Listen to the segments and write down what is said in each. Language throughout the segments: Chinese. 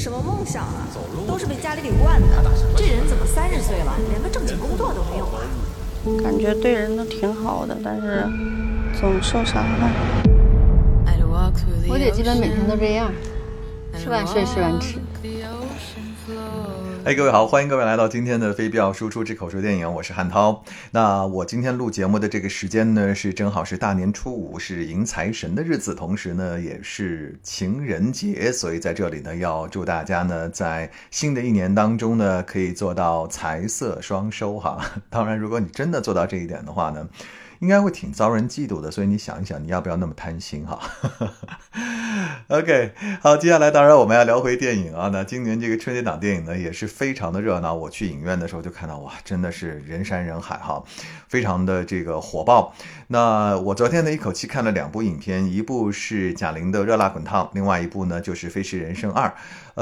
什么梦想啊？都是被家里给惯的。这人怎么三十岁了，连个正经工作都没有啊？感觉对人都挺好的，但是总受伤害。我姐基本每天都这样，吃完睡，睡完吃。哎，各位好，欢迎各位来到今天的非必要输出之口述电影，我是汉涛。那我今天录节目的这个时间呢，是正好是大年初五，是迎财神的日子，同时呢也是情人节，所以在这里呢要祝大家呢在新的一年当中呢可以做到财色双收哈。当然，如果你真的做到这一点的话呢。应该会挺遭人嫉妒的，所以你想一想，你要不要那么贪心哈 ？OK，好，接下来当然我们要聊回电影啊。那今年这个春节档电影呢也是非常的热闹。我去影院的时候就看到哇，真的是人山人海哈，非常的这个火爆。那我昨天呢一口气看了两部影片，一部是贾玲的《热辣滚烫》，另外一部呢就是《飞驰人生二》。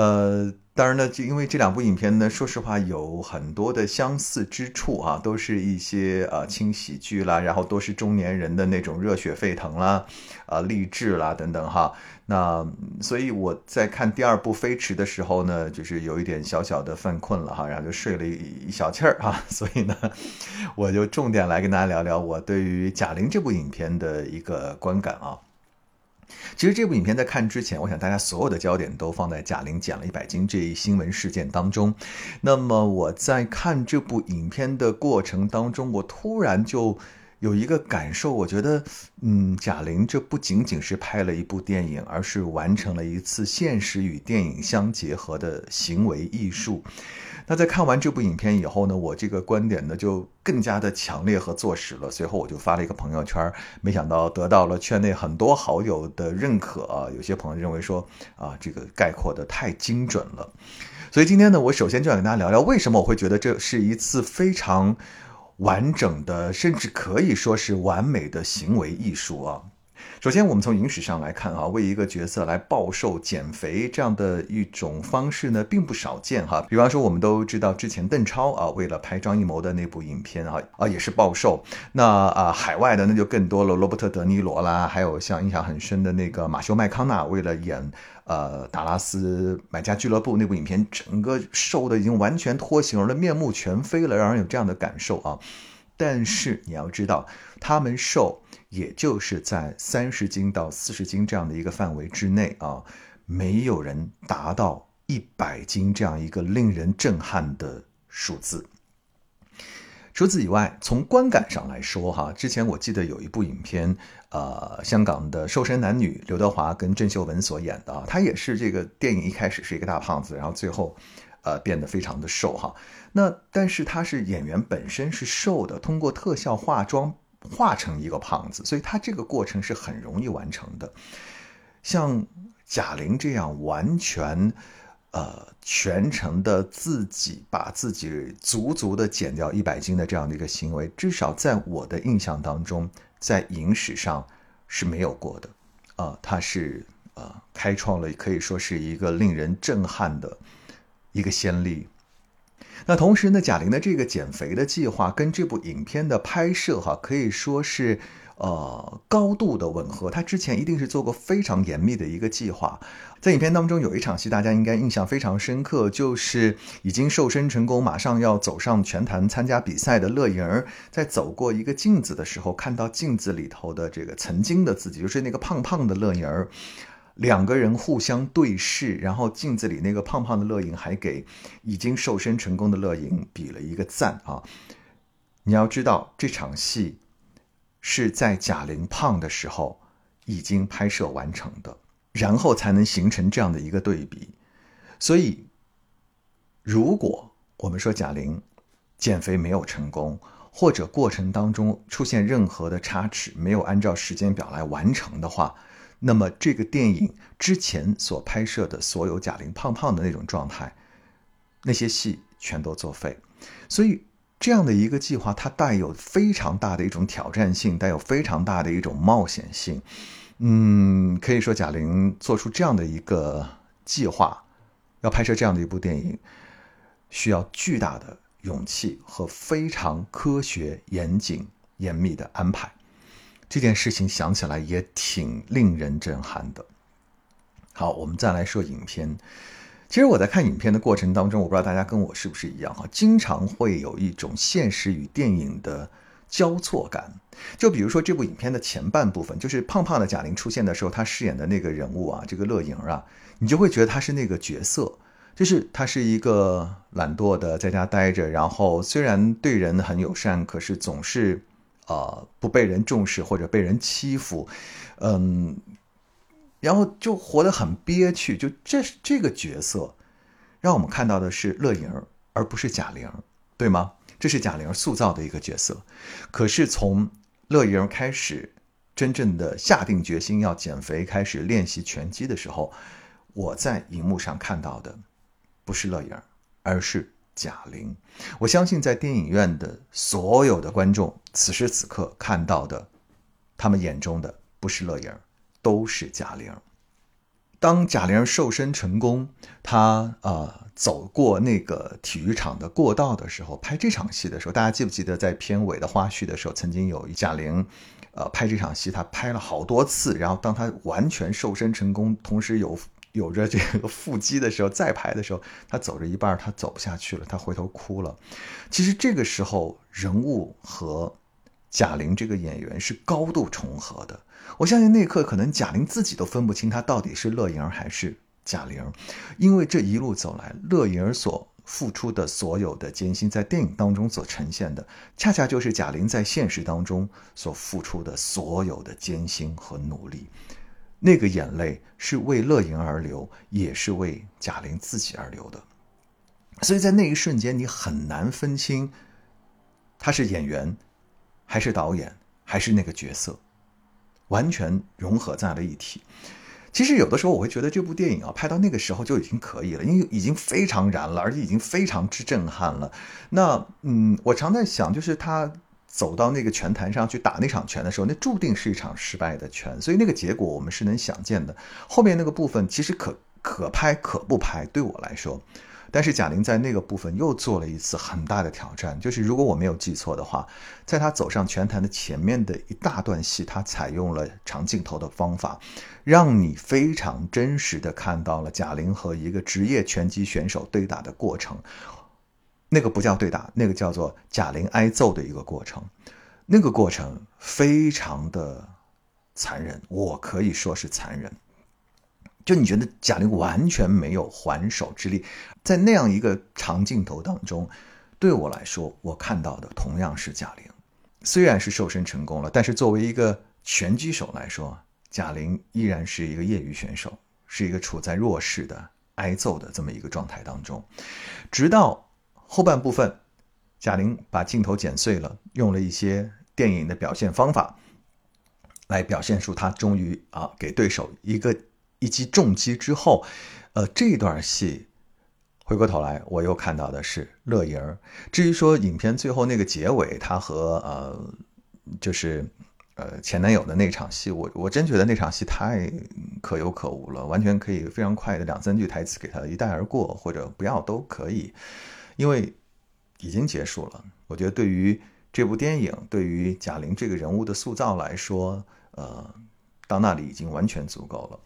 呃。当然呢，就因为这两部影片呢，说实话有很多的相似之处啊，都是一些呃轻喜剧啦，然后都是中年人的那种热血沸腾啦，啊励志啦等等哈。那所以我在看第二部《飞驰》的时候呢，就是有一点小小的犯困了哈，然后就睡了一一小气儿哈。所以呢，我就重点来跟大家聊聊我对于贾玲这部影片的一个观感啊。其实这部影片在看之前，我想大家所有的焦点都放在贾玲减了一百斤这一新闻事件当中。那么我在看这部影片的过程当中，我突然就有一个感受，我觉得，嗯，贾玲这不仅仅是拍了一部电影，而是完成了一次现实与电影相结合的行为艺术。那在看完这部影片以后呢，我这个观点呢就更加的强烈和坐实了。随后我就发了一个朋友圈，没想到得到了圈内很多好友的认可啊。有些朋友认为说啊，这个概括的太精准了。所以今天呢，我首先就想跟大家聊聊，为什么我会觉得这是一次非常完整的，甚至可以说是完美的行为艺术啊。首先，我们从影史上来看啊，为一个角色来暴瘦减肥这样的一种方式呢，并不少见哈。比方说，我们都知道之前邓超啊，为了拍张艺谋的那部影片啊啊，也是暴瘦。那啊，海外的那就更多了，罗伯特·德尼罗啦，还有像印象很深的那个马修·麦康纳，为了演呃达拉斯买家俱乐部那部影片，整个瘦的已经完全脱形了，面目全非了，让人有这样的感受啊。但是你要知道，他们瘦。也就是在三十斤到四十斤这样的一个范围之内啊，没有人达到一百斤这样一个令人震撼的数字。除此以外，从观感上来说，哈，之前我记得有一部影片，呃，香港的瘦身男女，刘德华跟郑秀文所演的，他也是这个电影一开始是一个大胖子，然后最后，呃，变得非常的瘦哈。那但是他是演员本身是瘦的，通过特效化妆。化成一个胖子，所以他这个过程是很容易完成的。像贾玲这样完全，呃，全程的自己把自己足足的减掉一百斤的这样的一个行为，至少在我的印象当中，在影史上是没有过的。啊，他是呃，开创了可以说是一个令人震撼的一个先例。那同时呢，贾玲的这个减肥的计划跟这部影片的拍摄哈，可以说是呃高度的吻合。她之前一定是做过非常严密的一个计划。在影片当中有一场戏，大家应该印象非常深刻，就是已经瘦身成功，马上要走上拳坛参加比赛的乐莹儿，在走过一个镜子的时候，看到镜子里头的这个曾经的自己，就是那个胖胖的乐莹儿。两个人互相对视，然后镜子里那个胖胖的乐莹还给已经瘦身成功的乐莹比了一个赞啊！你要知道，这场戏是在贾玲胖的时候已经拍摄完成的，然后才能形成这样的一个对比。所以，如果我们说贾玲减肥没有成功，或者过程当中出现任何的差池，没有按照时间表来完成的话，那么这个电影之前所拍摄的所有贾玲胖胖的那种状态，那些戏全都作废。所以这样的一个计划，它带有非常大的一种挑战性，带有非常大的一种冒险性。嗯，可以说贾玲做出这样的一个计划，要拍摄这样的一部电影，需要巨大的勇气和非常科学、严谨、严密的安排。这件事情想起来也挺令人震撼的。好，我们再来说影片。其实我在看影片的过程当中，我不知道大家跟我是不是一样哈，经常会有一种现实与电影的交错感。就比如说这部影片的前半部分，就是胖胖的贾玲出现的时候，她饰演的那个人物啊，这个乐莹啊，你就会觉得她是那个角色，就是她是一个懒惰的在家待着，然后虽然对人很友善，可是总是呃不被人重视或者被人欺负，嗯。然后就活得很憋屈，就这这个角色，让我们看到的是乐莹，而不是贾玲，对吗？这是贾玲塑造的一个角色。可是从乐莹开始真正的下定决心要减肥，开始练习拳击的时候，我在荧幕上看到的不是乐莹，而是贾玲。我相信在电影院的所有的观众，此时此刻看到的，他们眼中的不是乐莹。都是贾玲。当贾玲瘦身成功，她啊走过那个体育场的过道的时候，拍这场戏的时候，大家记不记得在片尾的花絮的时候，曾经有贾玲，呃，拍这场戏，她拍了好多次，然后当她完全瘦身成功，同时有有着这个腹肌的时候，再拍的时候，他走着一半，他走不下去了，他回头哭了。其实这个时候，人物和贾玲这个演员是高度重合的。我相信那一刻，可能贾玲自己都分不清她到底是乐莹还是贾玲，因为这一路走来，乐莹所付出的所有的艰辛，在电影当中所呈现的，恰恰就是贾玲在现实当中所付出的所有的艰辛和努力。那个眼泪是为乐莹而流，也是为贾玲自己而流的。所以在那一瞬间，你很难分清，他是演员，还是导演，还是那个角色。完全融合在了一起。其实有的时候我会觉得这部电影啊，拍到那个时候就已经可以了，因为已经非常燃了，而且已经非常之震撼了。那嗯，我常在想，就是他走到那个拳台上去打那场拳的时候，那注定是一场失败的拳，所以那个结果我们是能想见的。后面那个部分其实可可拍可不拍，对我来说。但是贾玲在那个部分又做了一次很大的挑战，就是如果我没有记错的话，在她走上拳台的前面的一大段戏，她采用了长镜头的方法，让你非常真实的看到了贾玲和一个职业拳击选手对打的过程。那个不叫对打，那个叫做贾玲挨揍的一个过程。那个过程非常的残忍，我可以说是残忍。就你觉得贾玲完全没有还手之力，在那样一个长镜头当中，对我来说，我看到的同样是贾玲。虽然是瘦身成功了，但是作为一个拳击手来说，贾玲依然是一个业余选手，是一个处在弱势的、挨揍的这么一个状态当中。直到后半部分，贾玲把镜头剪碎了，用了一些电影的表现方法，来表现出她终于啊给对手一个。一击重击之后，呃，这段戏回过头来，我又看到的是乐莹。至于说影片最后那个结尾，她和呃，就是呃前男友的那场戏，我我真觉得那场戏太可有可无了，完全可以非常快的两三句台词给他一带而过，或者不要都可以，因为已经结束了。我觉得对于这部电影，对于贾玲这个人物的塑造来说，呃，到那里已经完全足够了。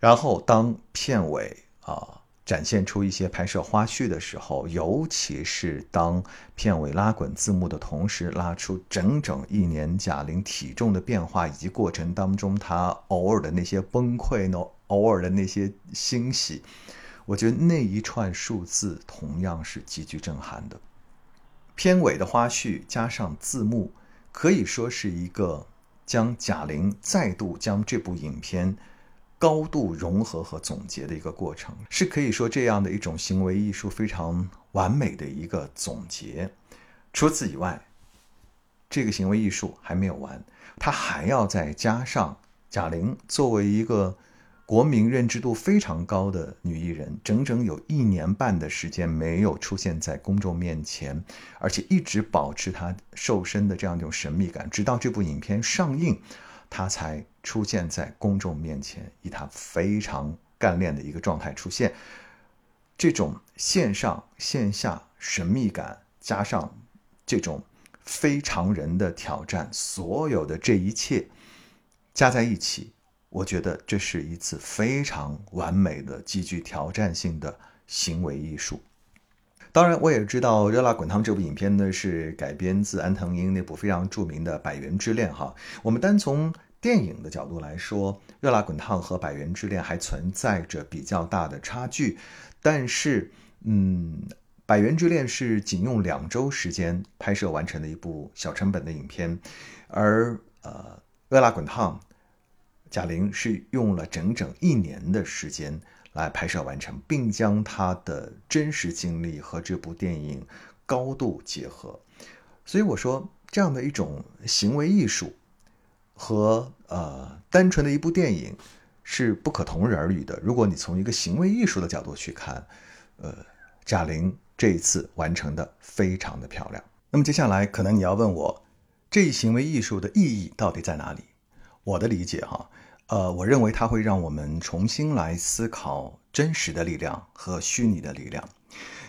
然后，当片尾啊展现出一些拍摄花絮的时候，尤其是当片尾拉滚字幕的同时，拉出整整一年贾玲体重的变化，以及过程当中她偶尔的那些崩溃呢，偶尔的那些欣喜，我觉得那一串数字同样是极具震撼的。片尾的花絮加上字幕，可以说是一个将贾玲再度将这部影片。高度融合和总结的一个过程，是可以说这样的一种行为艺术非常完美的一个总结。除此以外，这个行为艺术还没有完，它还要再加上贾玲作为一个国民认知度非常高的女艺人，整整有一年半的时间没有出现在公众面前，而且一直保持她瘦身的这样一种神秘感，直到这部影片上映。他才出现在公众面前，以他非常干练的一个状态出现。这种线上线下神秘感，加上这种非常人的挑战，所有的这一切加在一起，我觉得这是一次非常完美的、极具挑战性的行为艺术。当然，我也知道《热辣滚烫》这部影片呢是改编自安藤英那部非常著名的《百元之恋》哈。我们单从电影的角度来说，《热辣滚烫》和《百元之恋》还存在着比较大的差距，但是，嗯，《百元之恋》是仅用两周时间拍摄完成的一部小成本的影片，而呃，《热辣滚烫》。贾玲是用了整整一年的时间来拍摄完成，并将她的真实经历和这部电影高度结合。所以我说，这样的一种行为艺术和呃单纯的一部电影是不可同日而语的。如果你从一个行为艺术的角度去看，呃，贾玲这一次完成的非常的漂亮。那么接下来可能你要问我，这一行为艺术的意义到底在哪里？我的理解哈。呃，我认为它会让我们重新来思考真实的力量和虚拟的力量，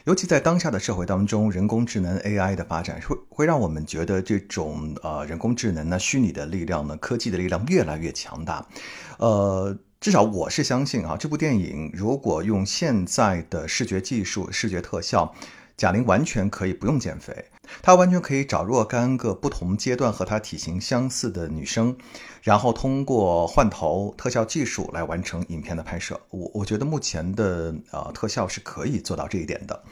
尤其在当下的社会当中，人工智能 AI 的发展会会让我们觉得这种呃人工智能呢、虚拟的力量呢、科技的力量越来越强大。呃，至少我是相信啊，这部电影如果用现在的视觉技术、视觉特效。贾玲完全可以不用减肥，她完全可以找若干个不同阶段和她体型相似的女生，然后通过换头特效技术来完成影片的拍摄。我我觉得目前的呃特效是可以做到这一点的，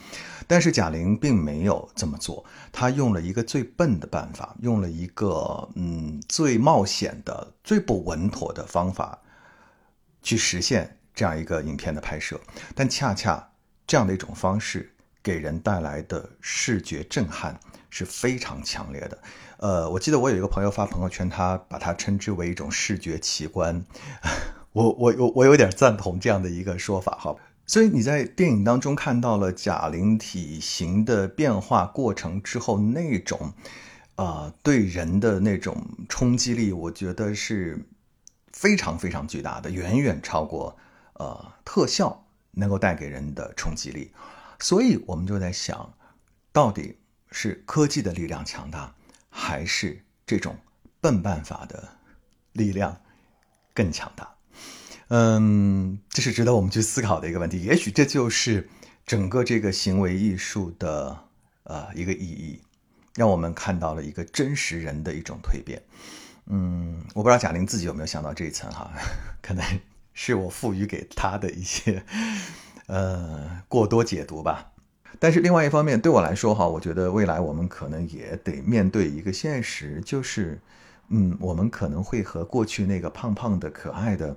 但是贾玲并没有这么做，她用了一个最笨的办法，用了一个嗯最冒险的、最不稳妥的方法，去实现这样一个影片的拍摄。但恰恰这样的一种方式。给人带来的视觉震撼是非常强烈的。呃，我记得我有一个朋友发朋友圈，他把它称之为一种视觉奇观。我我我我有点赞同这样的一个说法哈。所以你在电影当中看到了贾玲体型的变化过程之后，那种啊对人的那种冲击力，我觉得是非常非常巨大的，远远超过呃特效能够带给人的冲击力。所以我们就在想，到底是科技的力量强大，还是这种笨办法的力量更强大？嗯，这是值得我们去思考的一个问题。也许这就是整个这个行为艺术的呃一个意义，让我们看到了一个真实人的一种蜕变。嗯，我不知道贾玲自己有没有想到这一层哈，可能是我赋予给她的一些。呃，过多解读吧。但是另外一方面，对我来说哈，我觉得未来我们可能也得面对一个现实，就是，嗯，我们可能会和过去那个胖胖的、可爱的、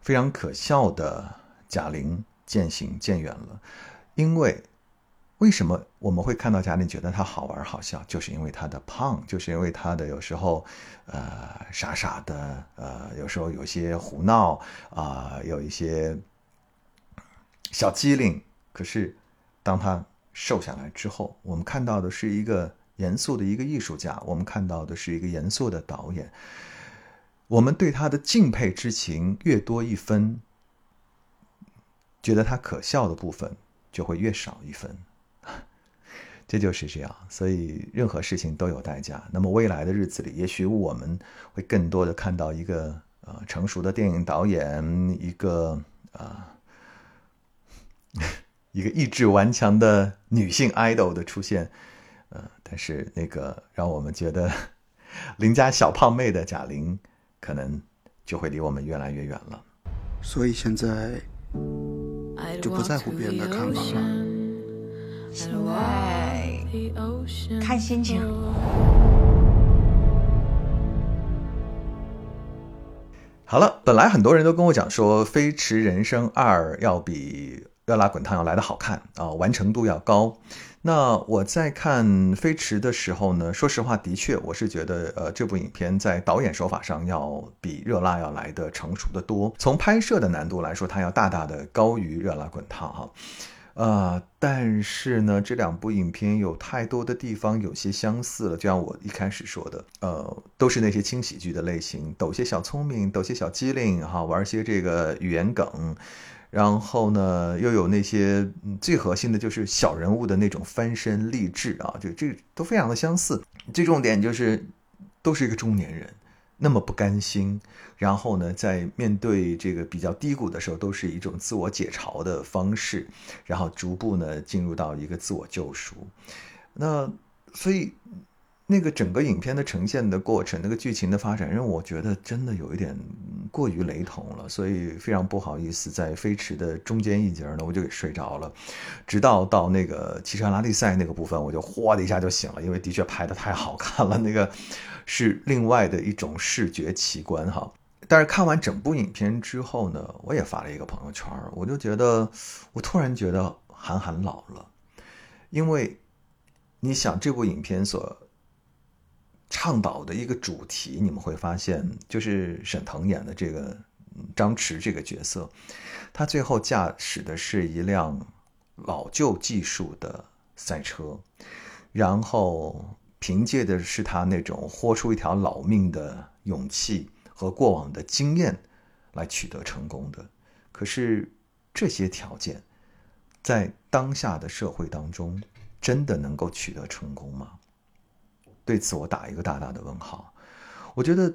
非常可笑的贾玲渐行渐远了。因为为什么我们会看到贾玲觉得她好玩好笑，就是因为她的胖，就是因为她的有时候呃傻傻的，呃有时候有些胡闹啊，有一些。小机灵，可是当他瘦下来之后，我们看到的是一个严肃的一个艺术家，我们看到的是一个严肃的导演。我们对他的敬佩之情越多一分，觉得他可笑的部分就会越少一分。这就是这样，所以任何事情都有代价。那么未来的日子里，也许我们会更多的看到一个呃成熟的电影导演，一个啊。一个意志顽强的女性 idol 的出现，呃，但是那个让我们觉得邻家小胖妹的贾玲，可能就会离我们越来越远了。所以现在就不在乎别人的看法了。看心情。好了，本来很多人都跟我讲说，《飞驰人生二》要比。热辣滚烫要来的好看啊，完成度要高。那我在看《飞驰》的时候呢，说实话，的确，我是觉得，呃，这部影片在导演手法上要比热辣要来的成熟的多。从拍摄的难度来说，它要大大的高于热辣滚烫哈。呃，但是呢，这两部影片有太多的地方有些相似了，就像我一开始说的，呃，都是那些轻喜剧的类型，抖些小聪明，抖些小机灵哈，玩些这个语言梗。然后呢，又有那些最核心的，就是小人物的那种翻身励志啊，就这都非常的相似。最重点就是，都是一个中年人，那么不甘心，然后呢，在面对这个比较低谷的时候，都是一种自我解嘲的方式，然后逐步呢进入到一个自我救赎。那所以。那个整个影片的呈现的过程，那个剧情的发展，让我觉得真的有一点过于雷同了，所以非常不好意思，在飞驰的中间一节呢，我就给睡着了，直到到那个汽车拉力赛那个部分，我就哗的一下就醒了，因为的确拍的太好看了，那个是另外的一种视觉奇观哈。但是看完整部影片之后呢，我也发了一个朋友圈，我就觉得，我突然觉得韩寒老了，因为你想这部影片所。倡导的一个主题，你们会发现，就是沈腾演的这个张弛这个角色，他最后驾驶的是一辆老旧技术的赛车，然后凭借的是他那种豁出一条老命的勇气和过往的经验来取得成功的。可是这些条件在当下的社会当中，真的能够取得成功吗？对此，我打一个大大的问号。我觉得，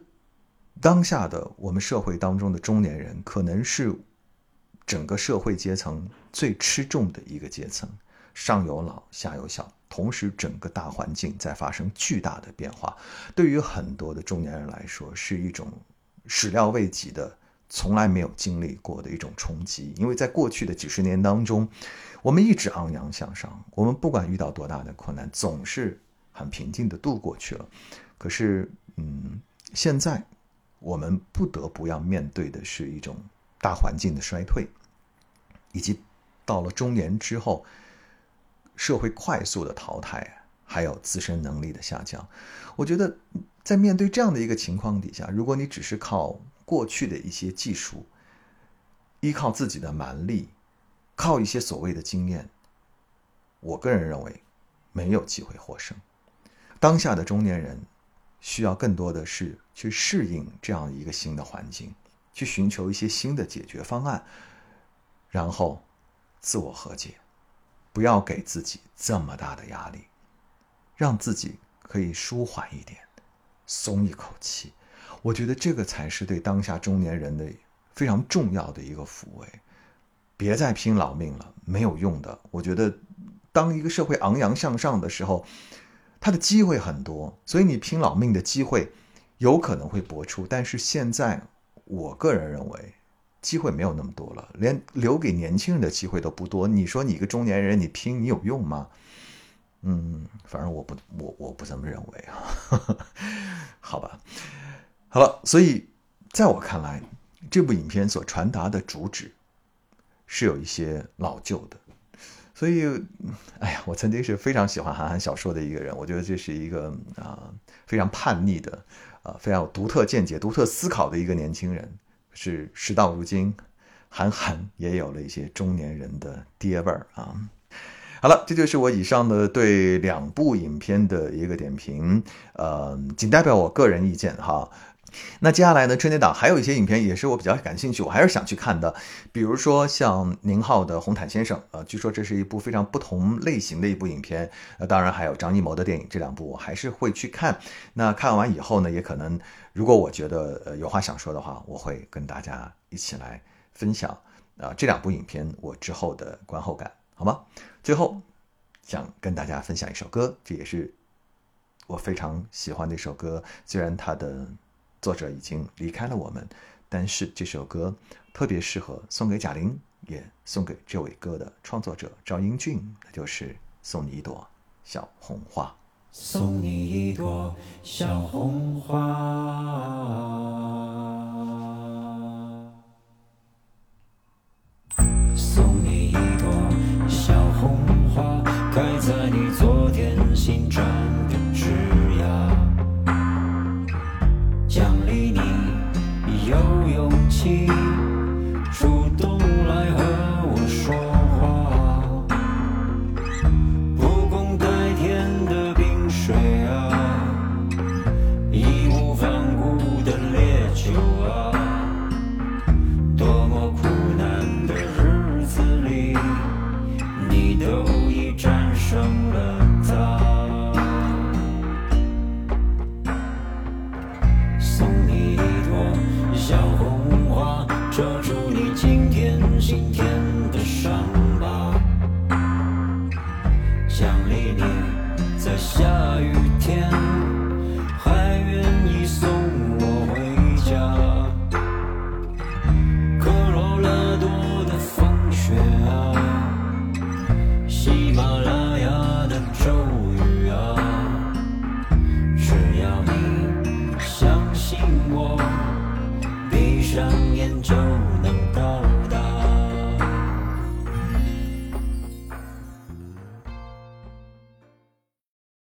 当下的我们社会当中的中年人，可能是整个社会阶层最吃重的一个阶层，上有老，下有小，同时整个大环境在发生巨大的变化。对于很多的中年人来说，是一种始料未及的、从来没有经历过的一种冲击。因为在过去的几十年当中，我们一直昂扬向上，我们不管遇到多大的困难，总是。很平静的度过去了，可是，嗯，现在我们不得不要面对的是一种大环境的衰退，以及到了中年之后，社会快速的淘汰，还有自身能力的下降。我觉得，在面对这样的一个情况底下，如果你只是靠过去的一些技术，依靠自己的蛮力，靠一些所谓的经验，我个人认为没有机会获胜。当下的中年人需要更多的是去适应这样一个新的环境，去寻求一些新的解决方案，然后自我和解，不要给自己这么大的压力，让自己可以舒缓一点，松一口气。我觉得这个才是对当下中年人的非常重要的一个抚慰。别再拼老命了，没有用的。我觉得，当一个社会昂扬向上的时候。他的机会很多，所以你拼老命的机会有可能会搏出。但是现在，我个人认为机会没有那么多了，连留给年轻人的机会都不多。你说你一个中年人，你拼你有用吗？嗯，反正我不，我我不这么认为啊。好吧，好了，所以在我看来，这部影片所传达的主旨是有一些老旧的。所以，哎呀，我曾经是非常喜欢韩寒小说的一个人。我觉得这是一个啊非常叛逆的，啊非常有独特见解、独特思考的一个年轻人。是时到如今，韩寒也有了一些中年人的爹味儿啊。好了，这就是我以上的对两部影片的一个点评，呃，仅代表我个人意见哈。那接下来呢？春节档还有一些影片也是我比较感兴趣，我还是想去看的。比如说像宁浩的《红毯先生》，呃，据说这是一部非常不同类型的一部影片。呃，当然还有张艺谋的电影，这两部我还是会去看。那看完以后呢，也可能如果我觉得呃有话想说的话，我会跟大家一起来分享啊这两部影片我之后的观后感，好吗？最后想跟大家分享一首歌，这也是我非常喜欢的一首歌，虽然它的。作者已经离开了我们，但是这首歌特别适合送给贾玲，也送给这位歌的创作者赵英俊，那就是送你一朵小红花。送你一朵小红花，